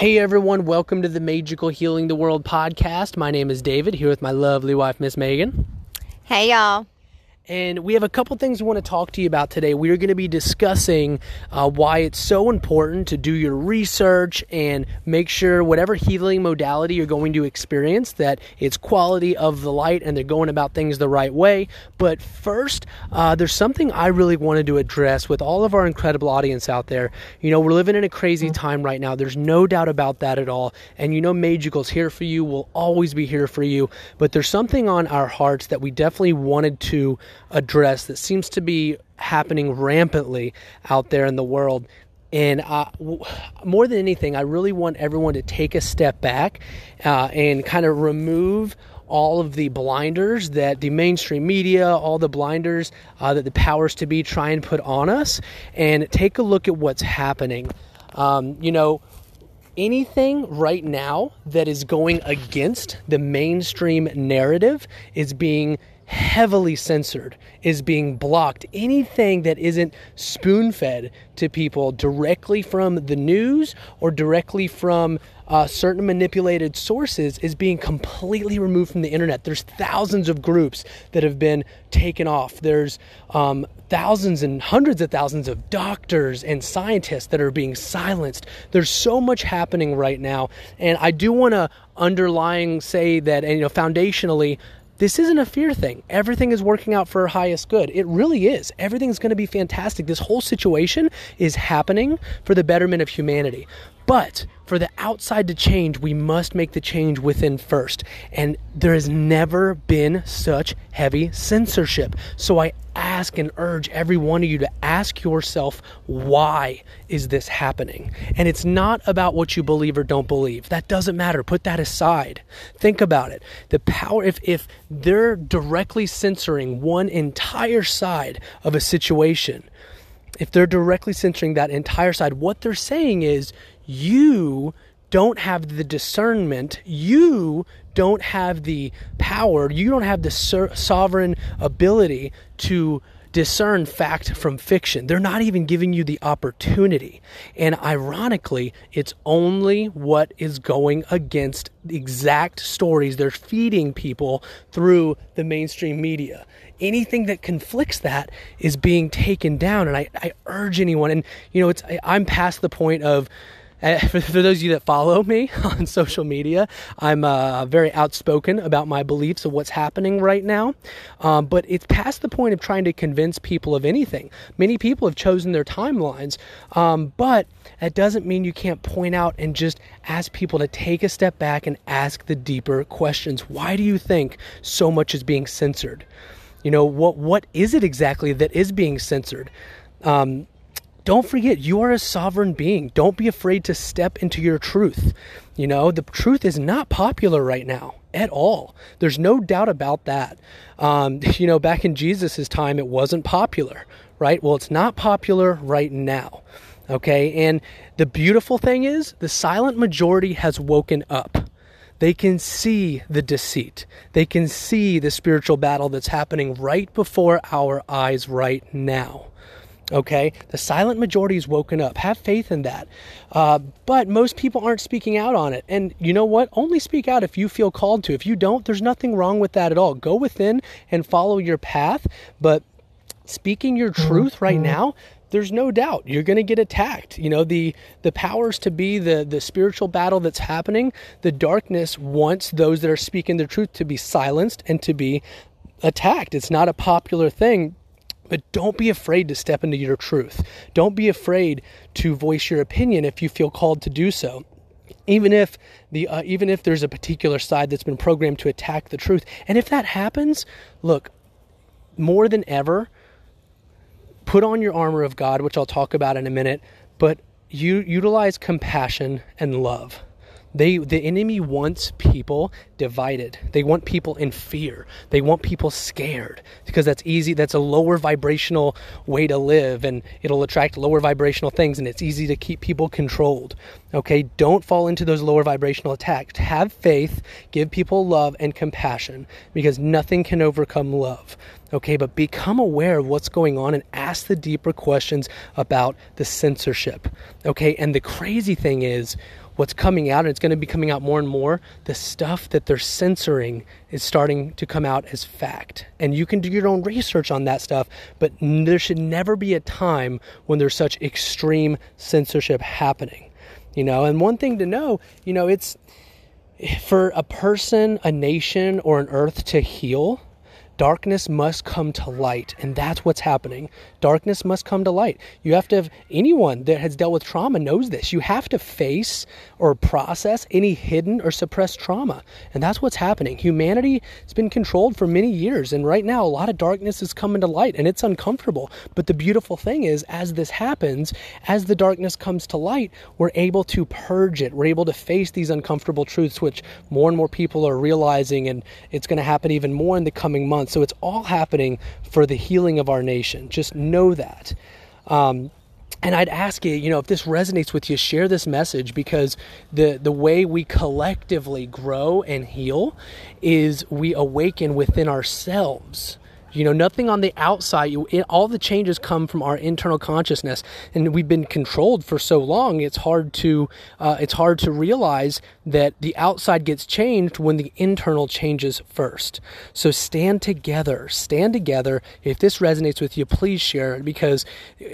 Hey everyone, welcome to the Magical Healing the World podcast. My name is David, here with my lovely wife, Miss Megan. Hey y'all. And we have a couple things we want to talk to you about today. We are going to be discussing uh, why it's so important to do your research and make sure whatever healing modality you're going to experience that it's quality of the light and they're going about things the right way. But first, uh, there's something I really wanted to address with all of our incredible audience out there. You know, we're living in a crazy mm-hmm. time right now. There's no doubt about that at all. And you know, Magical's here for you. Will always be here for you. But there's something on our hearts that we definitely wanted to address that seems to be happening rampantly out there in the world. And uh, more than anything, I really want everyone to take a step back uh, and kind of remove all of the blinders that the mainstream media, all the blinders uh, that the powers to be try and put on us, and take a look at what's happening. Um, you know, anything right now that is going against the mainstream narrative is being heavily censored, is being blocked. Anything that isn't spoon fed to people directly from the news or directly from uh, certain manipulated sources is being completely removed from the internet. There's thousands of groups that have been taken off. There's um, thousands and hundreds of thousands of doctors and scientists that are being silenced. There's so much happening right now, and I do want to underlying say that, and you know, foundationally, this isn't a fear thing. Everything is working out for our highest good. It really is. Everything's going to be fantastic. This whole situation is happening for the betterment of humanity. But for the outside to change, we must make the change within first. And there has never been such heavy censorship. So I ask and urge every one of you to ask yourself, why is this happening? And it's not about what you believe or don't believe. That doesn't matter. Put that aside. Think about it. The power, if, if they're directly censoring one entire side of a situation, if they're directly censoring that entire side, what they're saying is you don't have the discernment, you don't have the power, you don't have the sovereign ability to discern fact from fiction. They're not even giving you the opportunity. And ironically, it's only what is going against the exact stories they're feeding people through the mainstream media. Anything that conflicts that is being taken down. And I, I urge anyone, and you know, it's I, I'm past the point of for, for, those of you that follow me on social media, I'm uh, very outspoken about my beliefs of what's happening right now. Um, but it's past the point of trying to convince people of anything. Many people have chosen their timelines, um, but that doesn't mean you can't point out and just ask people to take a step back and ask the deeper questions. Why do you think so much is being censored? You know, what what is it exactly that is being censored? Um, don't forget you are a sovereign being. Don't be afraid to step into your truth. You know, the truth is not popular right now at all. There's no doubt about that. Um, you know, back in Jesus' time, it wasn't popular, right? Well, it's not popular right now. Okay. And the beautiful thing is, the silent majority has woken up. They can see the deceit. They can see the spiritual battle that's happening right before our eyes right now. Okay, the silent majority is woken up. Have faith in that. Uh, but most people aren't speaking out on it. And you know what? Only speak out if you feel called to. If you don't, there's nothing wrong with that at all. Go within and follow your path. But speaking your truth right mm-hmm. now, there's no doubt you're going to get attacked. You know, the the powers to be, the the spiritual battle that's happening, the darkness wants those that are speaking the truth to be silenced and to be attacked. It's not a popular thing but don't be afraid to step into your truth. Don't be afraid to voice your opinion if you feel called to do so. Even if the uh, even if there's a particular side that's been programmed to attack the truth. And if that happens, look, more than ever, put on your armor of God, which I'll talk about in a minute, but you utilize compassion and love. They the enemy wants people divided. They want people in fear. They want people scared because that's easy. That's a lower vibrational way to live and it'll attract lower vibrational things and it's easy to keep people controlled. Okay? Don't fall into those lower vibrational attacks. Have faith, give people love and compassion because nothing can overcome love. Okay, but become aware of what's going on and ask the deeper questions about the censorship. Okay, and the crazy thing is what's coming out, and it's going to be coming out more and more, the stuff that they're censoring is starting to come out as fact. And you can do your own research on that stuff, but there should never be a time when there's such extreme censorship happening. You know, and one thing to know, you know, it's eh, for a person, a nation, or an earth to heal, darkness must come to light and that's what's happening. Darkness must come to light. You have to have anyone that has dealt with trauma knows this. You have to face or process any hidden or suppressed trauma and that's what's happening. Humanity has been controlled for many years and right now a lot of darkness is coming to light and it's uncomfortable. But the beautiful thing is as this happens as the darkness comes to light we're able to purge it. We're able to face these uncomfortable truths which more and more people are realizing and it's going to happen even more in the coming months so it's all happening for the healing of our nation. Just know that. Um, and I'd ask you, you know, if this resonates with you, share this message because the the way we collectively grow and heal is we awaken within ourselves you know, nothing on the outside. All the changes come from our internal consciousness, and we've been controlled for so long. It's hard to uh, it's hard to realize that the outside gets changed when the internal changes first. So stand together, stand together. If this resonates with you, please share it because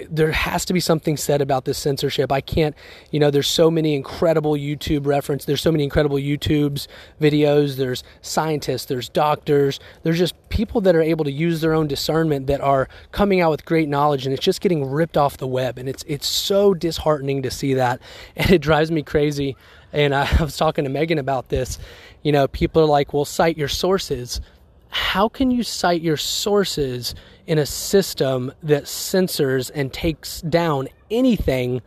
there has to be something said about this censorship. I can't, you know, there's so many incredible YouTube reference. There's so many incredible YouTube's videos. There's scientists. There's doctors. There's just people that are able to use use their own discernment that are coming out with great knowledge and it's just getting ripped off the web and it's it's so disheartening to see that and it drives me crazy. And I was talking to Megan about this. You know people are like well cite your sources. How can you cite your sources in a system that censors and takes down anything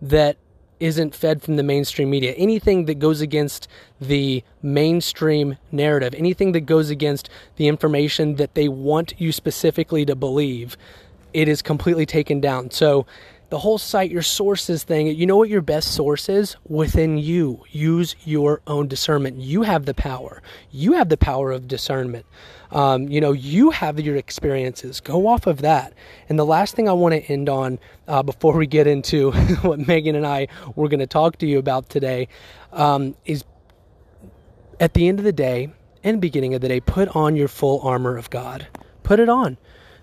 that isn't fed from the mainstream media. Anything that goes against the mainstream narrative, anything that goes against the information that they want you specifically to believe, it is completely taken down. So the whole cite, your sources thing, you know what your best source is? Within you. Use your own discernment. You have the power. You have the power of discernment. Um, you know, you have your experiences. Go off of that. And the last thing I want to end on uh, before we get into what Megan and I were going to talk to you about today um, is at the end of the day and beginning of the day, put on your full armor of God. Put it on.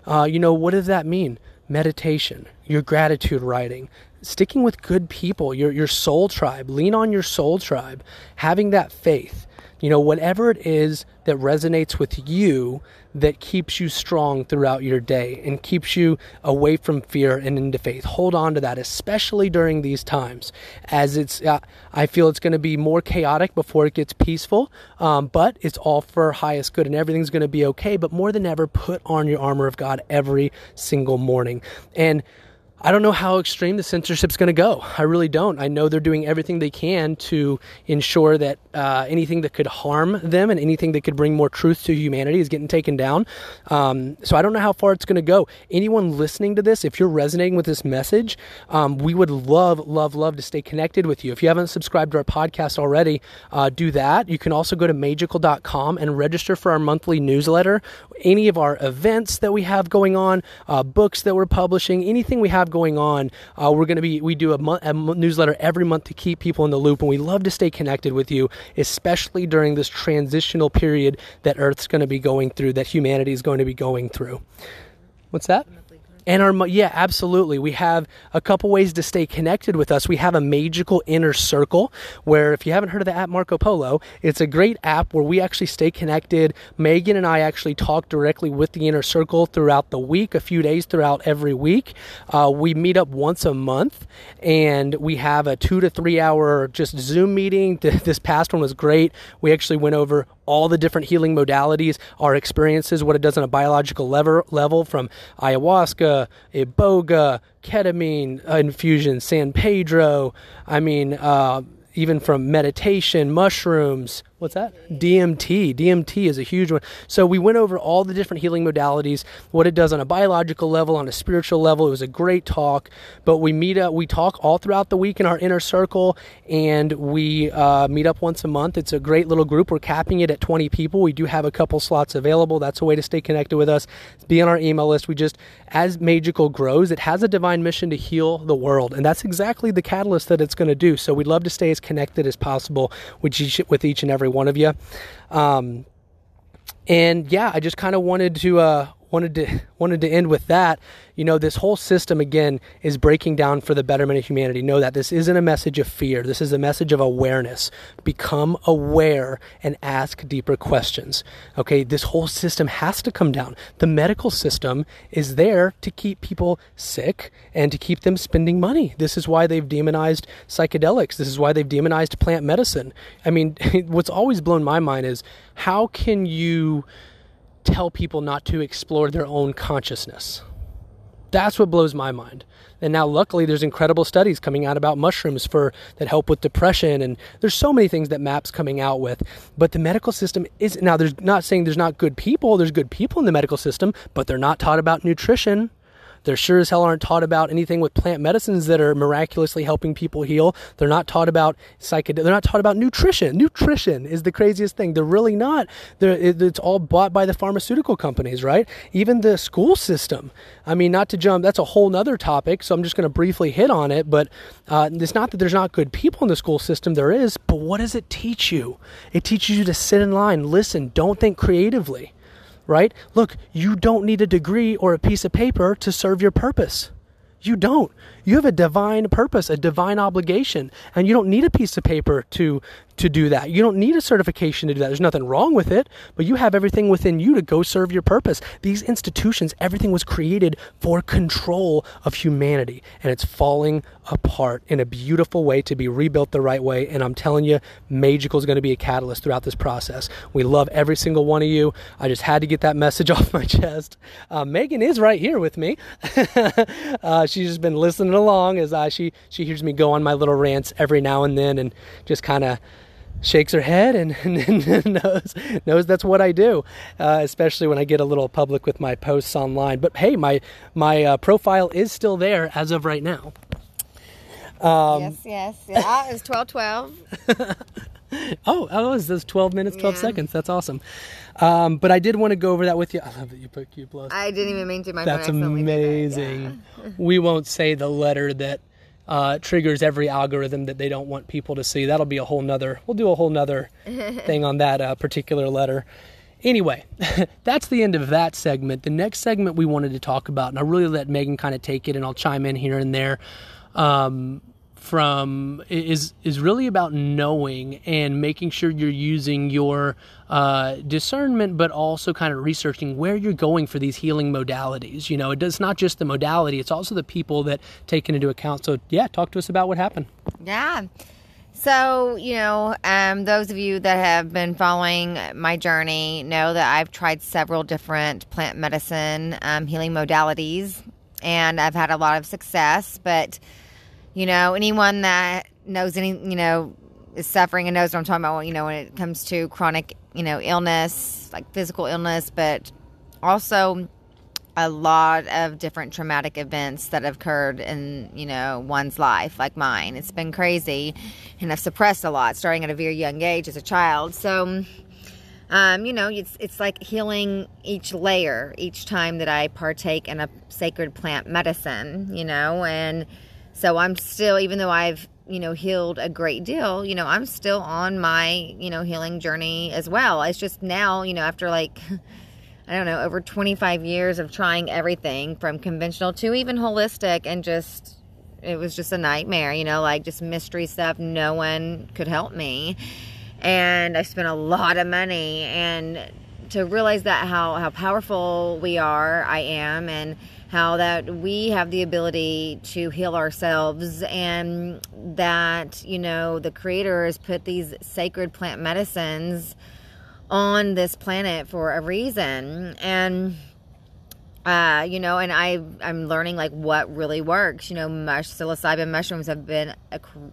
Uh, you know, what does that mean? meditation, your gratitude writing, sticking with good people, your, your soul tribe, lean on your soul tribe, having that faith. You know, whatever it is that resonates with you that keeps you strong throughout your day and keeps you away from fear and into faith. Hold on to that, especially during these times, as it's. Uh, I feel it's going to be more chaotic before it gets peaceful, um, but it's all for highest good, and everything's going to be okay. But more than ever, put on your armor of God every single morning and I don't know how extreme the censorship's going to go. I really don't. I know they're doing everything they can to ensure that uh, anything that could harm them and anything that could bring more truth to humanity is getting taken down. Um, so I don't know how far it's going to go. Anyone listening to this, if you're resonating with this message, um, we would love, love, love to stay connected with you. If you haven't subscribed to our podcast already, uh, do that. You can also go to magical.com and register for our monthly newsletter. Any of our events that we have going on, uh, books that we're publishing, anything we have going on. Uh, we're going to be, we do a, a newsletter every month to keep people in the loop, and we love to stay connected with you, especially during this transitional period that Earth's going to be going through, that humanity is going to be going through. What's that? And our yeah, absolutely. We have a couple ways to stay connected with us. We have a magical inner circle where if you haven't heard of the app Marco Polo, it's a great app where we actually stay connected. Megan and I actually talk directly with the inner circle throughout the week, a few days throughout every week. Uh, we meet up once a month and we have a two to three hour just Zoom meeting. This past one was great. We actually went over all the different healing modalities, our experiences, what it does on a biological level, level from ayahuasca, iboga, ketamine uh, infusion, San Pedro. I mean, uh, even from meditation, mushrooms. What's that? DMT. DMT is a huge one. So we went over all the different healing modalities, what it does on a biological level, on a spiritual level. It was a great talk. But we meet up, we talk all throughout the week in our inner circle, and we uh, meet up once a month. It's a great little group. We're capping it at 20 people. We do have a couple slots available. That's a way to stay connected with us. Be on our email list. We just, as Magical grows, it has a divine mission to heal the world, and that's exactly the catalyst that it's going to do. So we'd love to stay as connected as possible with each, with each and every one of you. Um, and yeah, I just kind of wanted to uh, wanted to wanted to end with that. You know, this whole system again is breaking down for the betterment of humanity. Know that this isn't a message of fear. This is a message of awareness. Become aware and ask deeper questions. Okay, this whole system has to come down. The medical system is there to keep people sick and to keep them spending money. This is why they've demonized psychedelics. This is why they've demonized plant medicine. I mean, what's always blown my mind is how can you tell people not to explore their own consciousness. That's what blows my mind. And now luckily there's incredible studies coming out about mushrooms for that help with depression and there's so many things that MAPS coming out with. But the medical system is now there's not saying there's not good people, there's good people in the medical system, but they're not taught about nutrition they're sure as hell aren't taught about anything with plant medicines that are miraculously helping people heal. They're not taught about psychedelics. They're not taught about nutrition. Nutrition is the craziest thing. They're really not. They're, it's all bought by the pharmaceutical companies, right? Even the school system. I mean, not to jump, that's a whole nother topic, so I'm just going to briefly hit on it. But uh, it's not that there's not good people in the school system, there is, but what does it teach you? It teaches you to sit in line, listen, don't think creatively right? Look, you don't need a degree or a piece of paper to serve your purpose. You don't. You have a divine purpose, a divine obligation, and you don't need a piece of paper to to do that. You don't need a certification to do that. There's nothing wrong with it, but you have everything within you to go serve your purpose. These institutions, everything was created for control of humanity, and it's falling apart in a beautiful way to be rebuilt the right way. And I'm telling you, Magical is going to be a catalyst throughout this process. We love every single one of you. I just had to get that message off my chest. Uh, Megan is right here with me. uh, she's just been listening along as uh, she she hears me go on my little rants every now and then, and just kind of shakes her head and, and, knows knows that's what I do, uh, especially when I get a little public with my posts online. But hey, my my uh, profile is still there as of right now. Um, yes, yes, yeah. It's twelve twelve. oh, oh, it was those twelve minutes, twelve yeah. seconds. That's awesome. Um, but I did want to go over that with you. I love that you put Q plus. I didn't even mean to. My That's amazing. Yeah. we won't say the letter that uh, triggers every algorithm that they don't want people to see. That'll be a whole nother. We'll do a whole nother thing on that uh, particular letter. Anyway, that's the end of that segment. The next segment we wanted to talk about, and I really let Megan kind of take it, and I'll chime in here and there. Um, from is is really about knowing and making sure you're using your uh, discernment, but also kind of researching where you're going for these healing modalities. You know, it does not just the modality; it's also the people that taken into account. So, yeah, talk to us about what happened. Yeah. So, you know, um, those of you that have been following my journey know that I've tried several different plant medicine um, healing modalities, and I've had a lot of success, but you know, anyone that knows any, you know, is suffering and knows what I'm talking about, you know, when it comes to chronic, you know, illness, like physical illness, but also a lot of different traumatic events that have occurred in, you know, one's life, like mine. It's been crazy and I've suppressed a lot starting at a very young age as a child. So, um, you know, it's, it's like healing each layer each time that I partake in a sacred plant medicine, you know, and so I'm still, even though I've, you know, healed a great deal, you know, I'm still on my, you know, healing journey as well. It's just now, you know, after like, I don't know, over 25 years of trying everything from conventional to even holistic and just, it was just a nightmare, you know, like just mystery stuff. No one could help me. And I spent a lot of money and to realize that how, how powerful we are, I am, and how that we have the ability to heal ourselves and that you know the creator has put these sacred plant medicines on this planet for a reason and uh, you know, and I I'm learning like what really works. You know, mush psilocybin mushrooms have been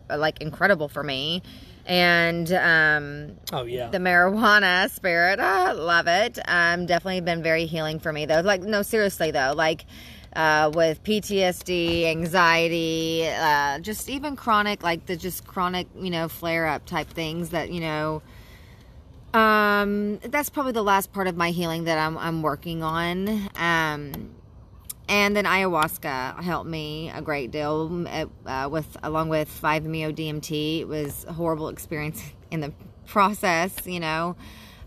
like incredible for me, and um, oh yeah, the marijuana spirit, I love it. Um, definitely been very healing for me though. Like no, seriously though, like. Uh, with PTSD, anxiety, uh, just even chronic, like the just chronic, you know, flare up type things that, you know, um, that's probably the last part of my healing that I'm, I'm working on. Um, and then ayahuasca helped me a great deal uh, with along with 5-meo DMT. It was a horrible experience in the process, you know.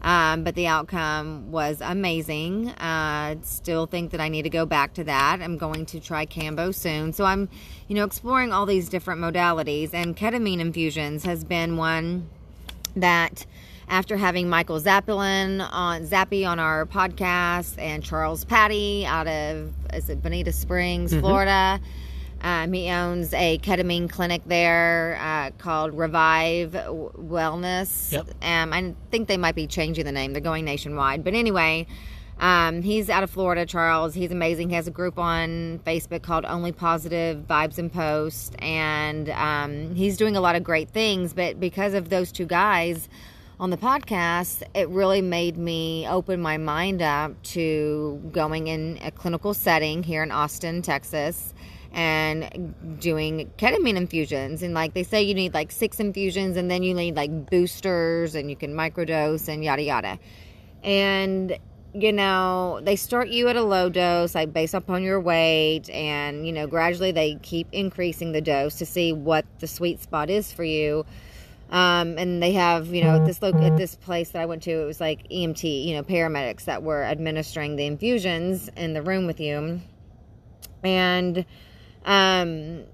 Um, but the outcome was amazing. Uh, still think that I need to go back to that. I'm going to try Kambo soon. So I'm, you know, exploring all these different modalities. And ketamine infusions has been one that after having Michael Zappelin on Zappy on our podcast and Charles Patty out of is it Bonita Springs, mm-hmm. Florida. Um, he owns a ketamine clinic there uh, called Revive Wellness. Yep. Um, I think they might be changing the name. They're going nationwide. But anyway, um, he's out of Florida, Charles. He's amazing. He has a group on Facebook called Only Positive Vibes and Post. And um, he's doing a lot of great things. But because of those two guys, on the podcast, it really made me open my mind up to going in a clinical setting here in Austin, Texas, and doing ketamine infusions. And like they say, you need like six infusions, and then you need like boosters, and you can microdose and yada yada. And you know, they start you at a low dose, like based upon your weight, and you know, gradually they keep increasing the dose to see what the sweet spot is for you um, and they have, you know, at this look at this place that I went to, it was like EMT, you know, paramedics that were administering the infusions in the room with you. And, um,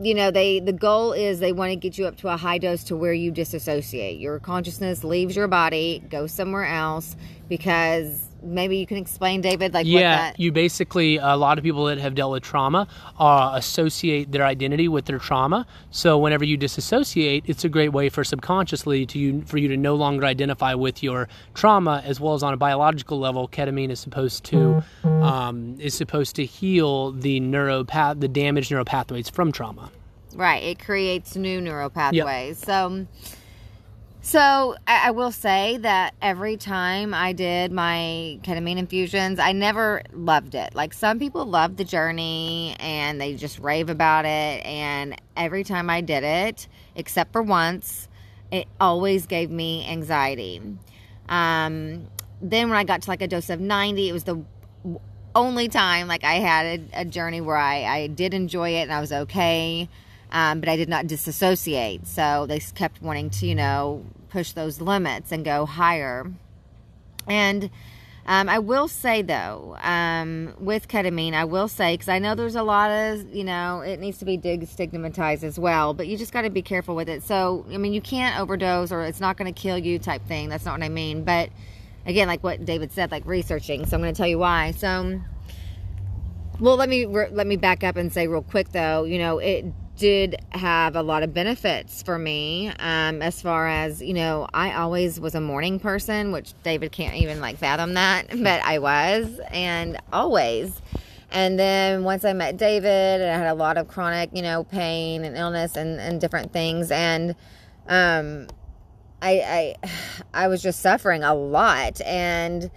you know, they the goal is they want to get you up to a high dose to where you disassociate. Your consciousness leaves your body, goes somewhere else because maybe you can explain, David, like yeah, you basically a lot of people that have dealt with trauma uh, associate their identity with their trauma. So whenever you disassociate, it's a great way for subconsciously to you for you to no longer identify with your trauma, as well as on a biological level. Ketamine is supposed to um, is supposed to heal the neuropath the damaged neural pathways from trauma. Right, it creates new neural pathways. Yep. So so I, I, will say that every time I did my ketamine infusions, I never loved it. Like some people love the journey and they just rave about it. And every time I did it, except for once, it always gave me anxiety. Um, then when I got to like a dose of 90, it was the only time like I had a, a journey where I, I did enjoy it and I was okay um, but I did not disassociate. So they kept wanting to, you know, push those limits and go higher. And um, I will say though, um, with ketamine, I will say because I know there's a lot of, you know, it needs to be stigmatized as well, but you just got to be careful with it. So, I mean, you can't overdose or it's not going to kill you type thing. That's not what I mean. But again, like what David said, like researching. So I'm going to tell you why. So, well, let me let me back up and say real quick though, you know, it did have a lot of benefits for me um, as far as you know i always was a morning person which david can't even like fathom that but i was and always. And then once i met david i had a lot of chronic you know pain and illness and, and different things and um, I, I i was just suffering a lot and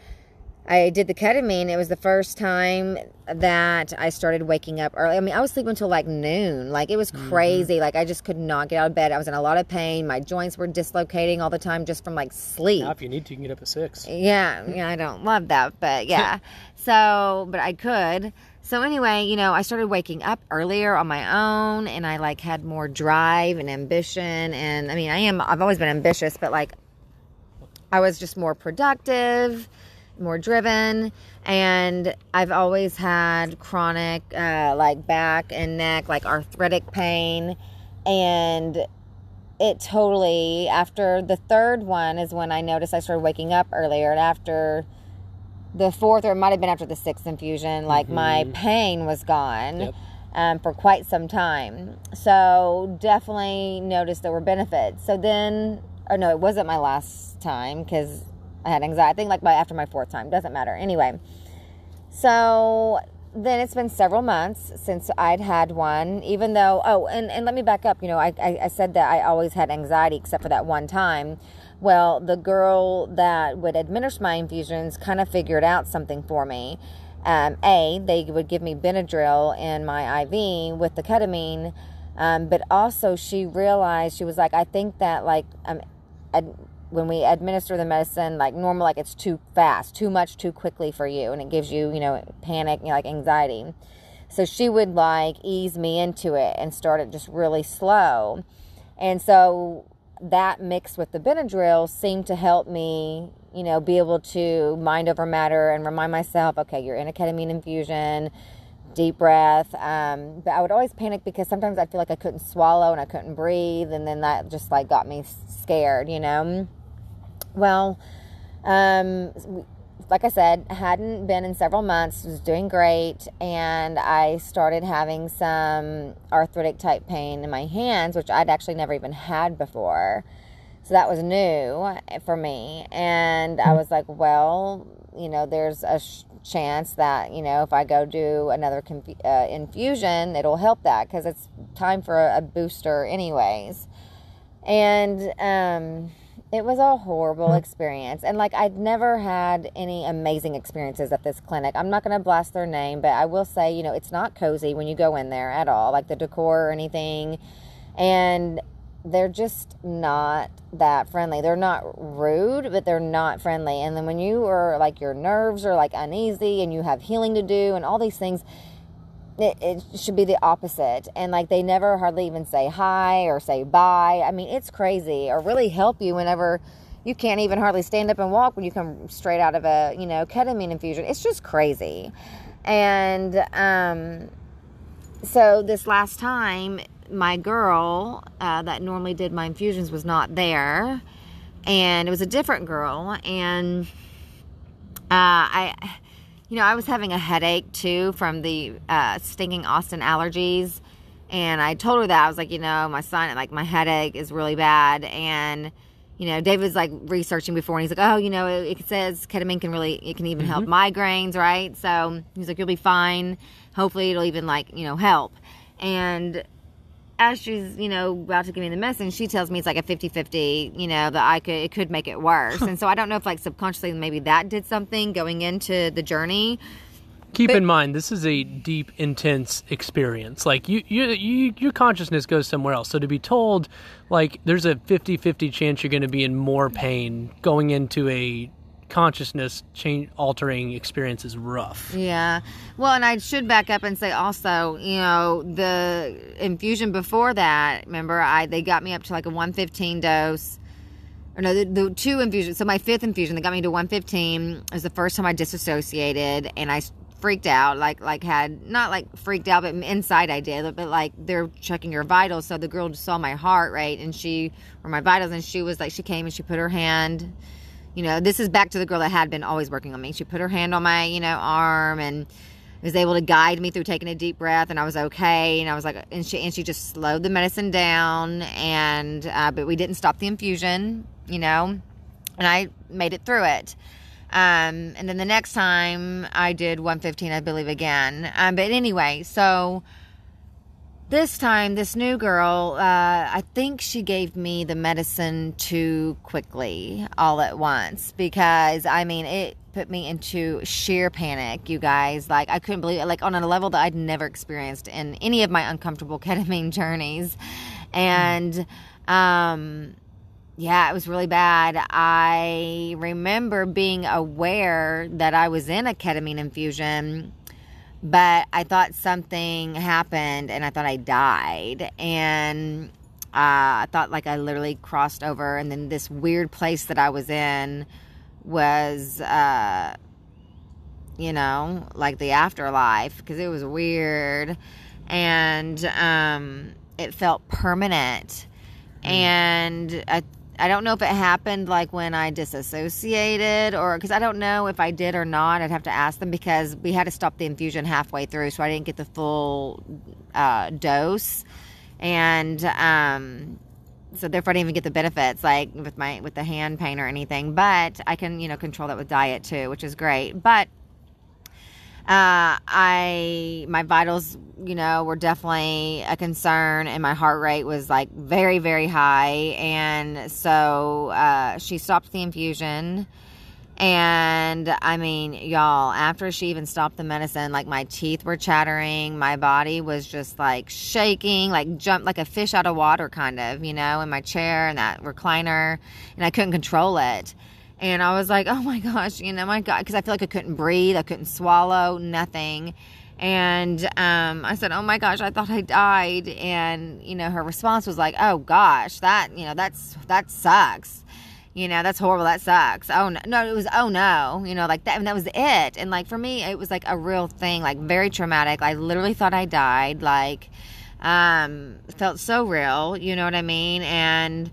I did the ketamine. It was the first time that I started waking up early. I mean, I was sleeping until like noon. Like it was mm-hmm. crazy. Mm-hmm. Like I just could not get out of bed. I was in a lot of pain. My joints were dislocating all the time just from like sleep. Now, if you need to, you can get up at six. Yeah, yeah. I don't love that, but yeah. so, but I could. So anyway, you know, I started waking up earlier on my own, and I like had more drive and ambition. And I mean, I am. I've always been ambitious, but like, I was just more productive more driven and I've always had chronic uh, like back and neck like arthritic pain and it totally after the third one is when I noticed I started waking up earlier and after the fourth or it might have been after the sixth infusion like mm-hmm. my pain was gone yep. um, for quite some time so definitely noticed there were benefits so then or no it wasn't my last time because I had anxiety. I think like by after my fourth time, doesn't matter. Anyway, So then it's been several months since I'd had one, even though, oh, and, and let me back up. You know, I, I, I said that I always had anxiety except for that one time. Well, the girl that would administer my infusions kind of figured out something for me. Um, a, they would give me Benadryl in my IV with the ketamine, um, but also she realized she was like, I think that like um, ad- when we administer the medicine, like normal, like it's too fast, too much, too quickly for you, and it gives you, you know, panic, you know, like anxiety. So she would like ease me into it and start it just really slow. And so that mixed with the Benadryl seemed to help me, you know, be able to mind over matter and remind myself, okay, you're in a ketamine infusion, deep breath. Um, but I would always panic because sometimes I'd feel like I couldn't swallow and I couldn't breathe, and then that just like got me scared, you know. Well, um, like I said, hadn't been in several months, was doing great, and I started having some arthritic type pain in my hands, which I'd actually never even had before. So that was new for me. And I was like, well, you know, there's a sh- chance that, you know, if I go do another conf- uh, infusion, it'll help that because it's time for a, a booster, anyways. And, um, it was a horrible mm. experience. And like, I'd never had any amazing experiences at this clinic. I'm not going to blast their name, but I will say, you know, it's not cozy when you go in there at all, like the decor or anything. And they're just not that friendly. They're not rude, but they're not friendly. And then when you are like, your nerves are like uneasy and you have healing to do and all these things, it, it, should be the opposite. And like they never hardly even say hi or say bye. I mean, it's crazy or really help you whenever you can't even hardly stand up and walk when you come straight out of a, you know, ketamine infusion. It's just crazy. And um, so this last time, my girl uh, that normally did my infusions was not there. And it was a different girl. And uh, I you know, I was having a headache too from the uh, stinking Austin allergies. And I told her that. I was like, you know, my son, like, my headache is really bad. And, you know, David's like researching before and he's like, oh, you know, it, it says ketamine can really, it can even help Mm-hmm. migraines, right? So he's like, you'll be fine. Hopefully it'll even, like, you know, help. And as she's, you know, about to give me the message, she tells me it's like a 50-50, you know, that I could it could make it worse. and so I don't know if like subconsciously maybe that did something going into the journey. Keep But- in mind, this is a deep, intense experience. Like you, you, you, your consciousness goes somewhere else. So to be told, like, there's a 50-50 chance you're going to be in more pain going into a consciousness change altering experience is rough. Yeah. Well, and I should back up and say also, you know, the infusion before that, remember, I they got me up to like a 115 dose. Or no, the, the two infusions. So my fifth infusion, they got me to 115. It was the first time I disassociated, and I freaked out. Like, like had not like freaked out, but inside I did. But like they're checking your vitals, so the girl just saw my heart rate and she or my vitals, and she was like, she came and she put her hand you know, this is back to the girl that had been always working on me. She put her hand on my, you know, arm and was able to guide me through taking a deep breath and I was okay. And I was like, and she, and she just slowed the medicine down and, uh, but we didn't stop the infusion, you know, and I made it through it. Um, and then the next time I did 115, I believe again. Um, but anyway, so, this time, this new girl, uh, I think she gave me the medicine too quickly all at once because I mean, it put me into sheer panic, you guys. Like, I couldn't believe it, like, on a level that I'd never experienced in any of my uncomfortable ketamine journeys. And, um, yeah, it was really bad. I remember being aware that I was in a ketamine infusion but I thought something happened and I thought I died. And uh, I thought like I literally crossed over, and then this weird place that I was in was, uh, you know, like the afterlife because it was weird and um, it felt permanent. And I I don't know if it happened like when I disassociated or because I don't know if I did or not. I'd have to ask them because we had to stop the infusion halfway through, so I didn't get the full uh, dose, and um, so therefore I didn't even get the benefits like with my with the hand pain or anything. But I can you know control that with diet too, which is great. But uh, I my vitals, you know, were definitely a concern, and my heart rate was like very, very high. And so uh, she stopped the infusion. And I mean, y'all, after she even stopped the medicine, like my teeth were chattering, my body was just like shaking, like jumped like a fish out of water, kind of, you know, in my chair and that recliner, and I couldn't control it. And I was like, oh my gosh, you know, my God, because I feel like I couldn't breathe, I couldn't swallow, nothing. And um, I said, oh my gosh, I thought I died. And, you know, her response was like, oh gosh, that, you know, that's, that sucks. You know that's horrible that sucks. Oh no, no it was oh no you know like that and that was it. And like for me it was like a real thing like very traumatic. I literally thought i died like um felt so real you know what i mean? And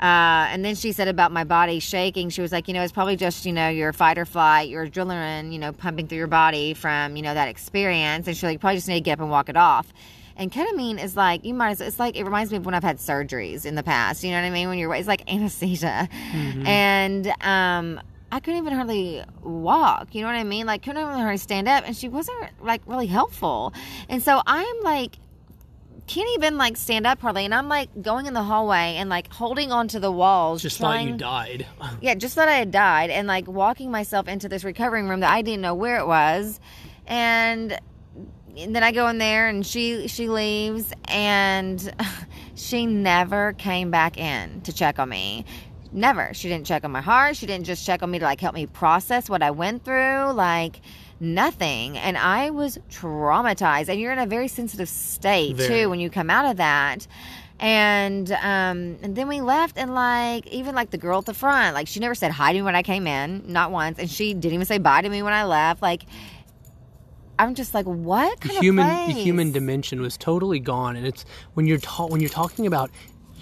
uh, and then she said about my body shaking. She was like, you know, it's probably just, you know, your fight or flight, your adrenaline, you know, pumping through your body from, you know, that experience. And she's like, you probably just need to get up and walk it off. And ketamine is like you might as it's like it reminds me of when I've had surgeries in the past. You know what I mean? When you're it's like anesthesia, mm-hmm. and um, I couldn't even hardly walk. You know what I mean? Like couldn't even hardly stand up, and she wasn't like really helpful. And so I'm like can't even like stand up hardly and i'm like going in the hallway and like holding onto the walls just trying, thought you died yeah just thought i had died and like walking myself into this recovering room that i didn't know where it was and and then I go in there and she she leaves and she never came back in to check on me. Never. She didn't check on my heart. She didn't just check on me to like help me process what I went through. Like nothing. And I was traumatized. And you're in a very sensitive state very. too when you come out of that. And um, and then we left, and like even like the girl at the front, like she never said hi to me when I came in, not once, and she didn't even say bye to me when I left. Like I'm just like, what kind the human? The human dimension was totally gone, and it's when you're ta- when you're talking about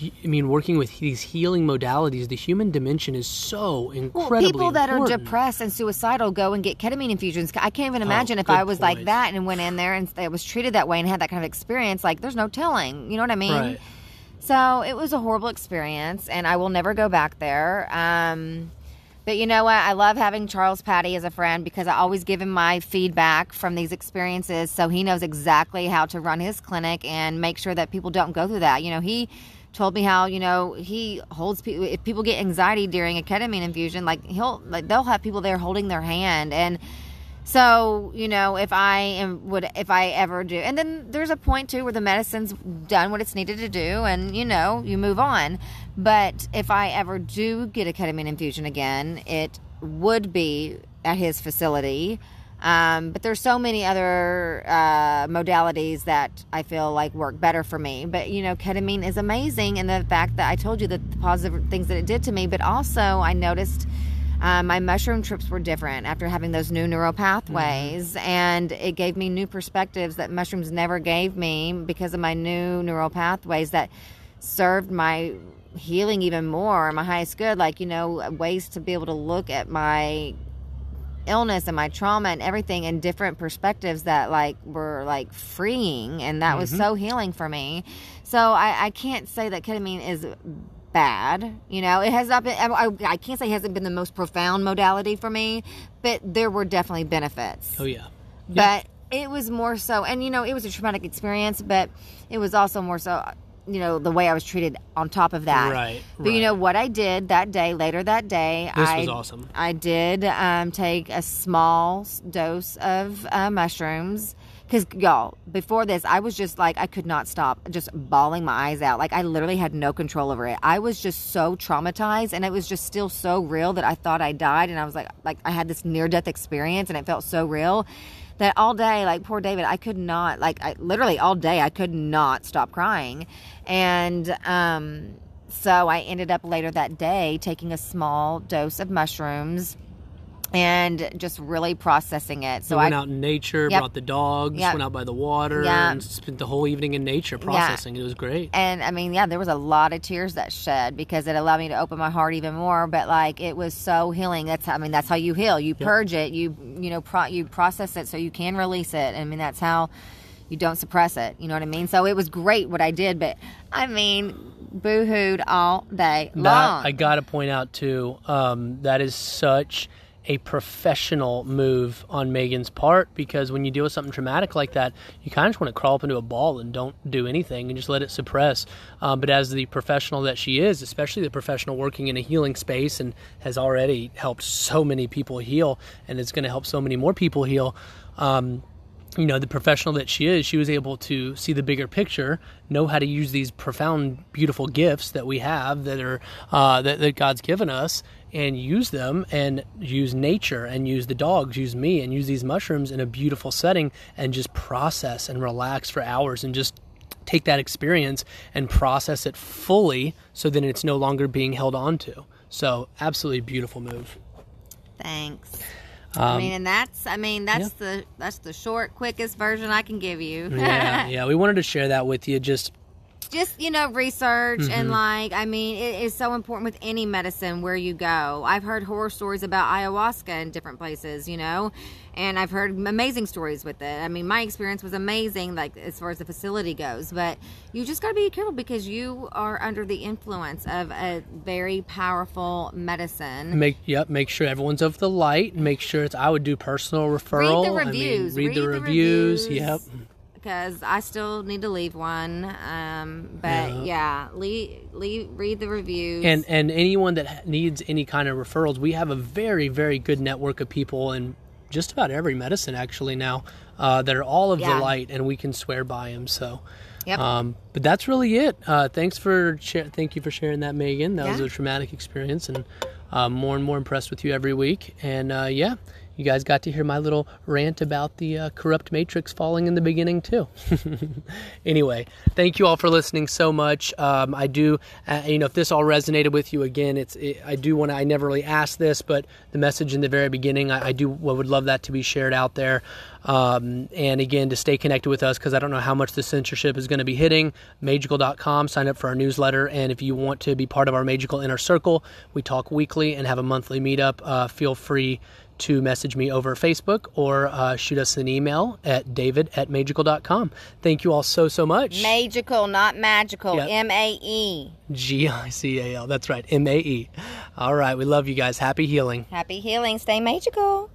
I mean, working with these healing modalities, the human dimension is so incredibly well, people that important. are depressed and suicidal go and get ketamine infusions. I can't even oh, imagine oh, if I was point. like that and went in there and I was treated that way and had that kind of experience. Like, there's no telling. You know what I mean? Right. So it was a horrible experience, and I will never go back there. Um, but you know what? I love having Charles Patty as a friend because I always give him my feedback from these experiences so he knows exactly how to run his clinic and make sure that people don't go through that. You know, he told me how, you know, he holds people if people get anxiety during a ketamine infusion, like he'll like they'll have people there holding their hand and so, you know, if I am would if I ever do. And then there's a point too where the medicine's done what it's needed to do and you know, you move on. But if I ever do get a ketamine infusion again, it would be at his facility. Um, but there's so many other uh, modalities that I feel like work better for me. But you know, ketamine is amazing, and the fact that I told you that the positive things that it did to me, but also I noticed um, my mushroom trips were different after having those new neural pathways, mm-hmm. and it gave me new perspectives that mushrooms never gave me because of my new neural pathways that served my healing even more, my highest good. Like, you know, ways to be able to look at my illness and my trauma and everything in different perspectives that like were like freeing and that mm-hmm. was so healing for me so I, I can't say that ketamine is bad. You know, it has not been, I, I can't say it hasn't been the most profound modality for me, but there were definitely benefits. Oh, yeah. But it was more so, and you know, it was a traumatic experience, but it was also more so, you know, the way I was treated on top of that. Right. But right. you know, what I did that day, later that day, this I, was awesome. I did um, take a small dose of uh, mushrooms because y'all, before this, I was just like, I could not stop just bawling my eyes out. Like, I literally had no control over it. I was just so traumatized and it was just still so real that I thought I died. And I was like, like, I had this near death experience and it felt so real that all day, like, poor David, I could not, like, I, literally all day, I could not stop crying. And, um, so I ended up later that day taking a small dose of mushrooms and just really processing it. So we went I out in nature, yep. brought the dogs, yep. went out by the water, yep. and spent the whole evening in nature processing. Yeah. It was great. And I mean, yeah, there was a lot of tears that shed because it allowed me to open my heart even more. But like, it was so healing. That's I mean, that's how you heal. You purge it. You you know pro, you process it so you can release it. I mean, that's how you don't suppress it. You know what I mean? So it was great what I did, but I mean, boohooed all day long. I got to point out too. Um, that is such a professional move on Megan's part because when you deal with something traumatic like that, you kind of just want to crawl up into a ball and don't do anything and just let it suppress. Um, but as the professional that she is, especially the professional working in a healing space and has already helped so many people heal and is going to help so many more people heal. Um, you know, the professional that she is, she was able to see the bigger picture, know how to use these profound, beautiful gifts that we have that are uh, that, that God's given us, and use them and use nature and use the dogs, use me, and use these mushrooms in a beautiful setting, and just process and relax for hours and just take that experience and process it fully, so then it's no longer being held on to. So, absolutely beautiful move. Thanks. I Um, mean, and that's I mean that's the that's the short, quickest version I can give you. yeah, yeah, we wanted to share that with you. Just Just you know, research Mm-hmm. and like I mean, it is so important with any medicine where you go. I've heard horror stories about ayahuasca in different places, you know, and I've heard amazing stories with it. I mean, my experience was amazing, like as far as the facility goes. But you just got to be careful because you are under the influence of a very powerful medicine. make yep make sure everyone's of the light make sure it's i would do personal referral I mean, reviews. read, Read the, the reviews. reviews. yep because I still need to leave one. Um, but yeah, leave, leave, read the reviews. and and anyone that needs any kind of referrals we have a very very good network of people in just about every medicine actually now uh, that are all of Yeah. the light and we can swear by them so Yep. um, but that's really it uh, thanks for thank you for sharing that megan that was a traumatic experience and uh, more and more impressed with you every week and uh, yeah you guys got to hear my little rant about the uh, corrupt matrix falling in the beginning too. Anyway thank you all for listening so much. Um, i do uh, you know if this all resonated with you again it's it, i do want to i never really asked this but the message in the very beginning i, I do would love that to be shared out there. Um, and again to stay connected with us because i don't know how much the censorship is going to be hitting maegical.com sign up for our newsletter. And if you want to be part of our magical inner circle we talk weekly and have a monthly meetup uh, feel free to message me over Facebook or uh, shoot us an email at david at maegical.com. Thank you all so, so much. Maegical, not magical. Yep. M A E. G I C A L. That's right. M A E. All right. We love you guys. Happy healing. Happy healing. Stay magical.